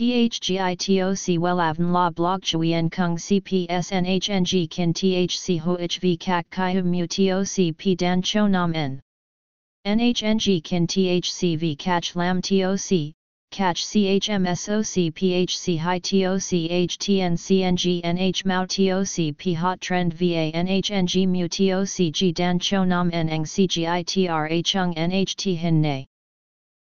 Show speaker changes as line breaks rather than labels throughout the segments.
THGITOC Wellavn La Blog Chui En Kung CPS NHNG Kin THC Ho HV Kak Kai Mu TOC P Dan Cho Nam N. NHNG Kin THCV Catch Lam TOC Catch CHMSOC PHC High TOC HTN CNG NH Mao TOC P Hot Trend VA NHNG Mu TOC G Dan Cho Nam N Eng CGITRA Chung NHT Hin Ne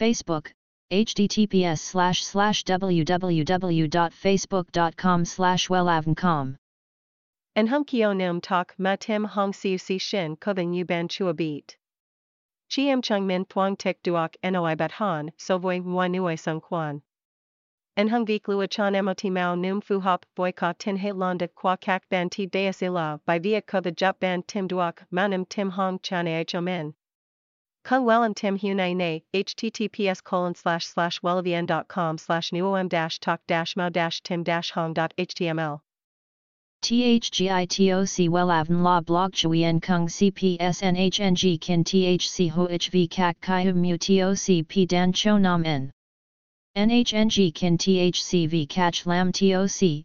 Facebook, https slash slash www.facebook.com slash wellavncom.
En hum kio nam tak ma tim hong siu si shin yu ban chua beat. Chiam chung min thuang tek duok noi bat han so voi moi nuoi sung quan. En hung vik lua chan mot mao num fu hop boycott tin he londa qua kak ban ti deas ila by via kova jup ban tim duok manum tim hong chan a chomen. Kung Wellavn Tim Hunai Ne, https colon slash slash wellavn.com slash nuom dash talk dash mao dash tim dash hong dot html.
THGITOC Wellavn La Blog Chui En Kung CPS NHNG Kin THC Ho HV Kak Kai Hum Mu TOC P Dan Cho Nam N. NHNG Kin THCV Catch Lam TOC,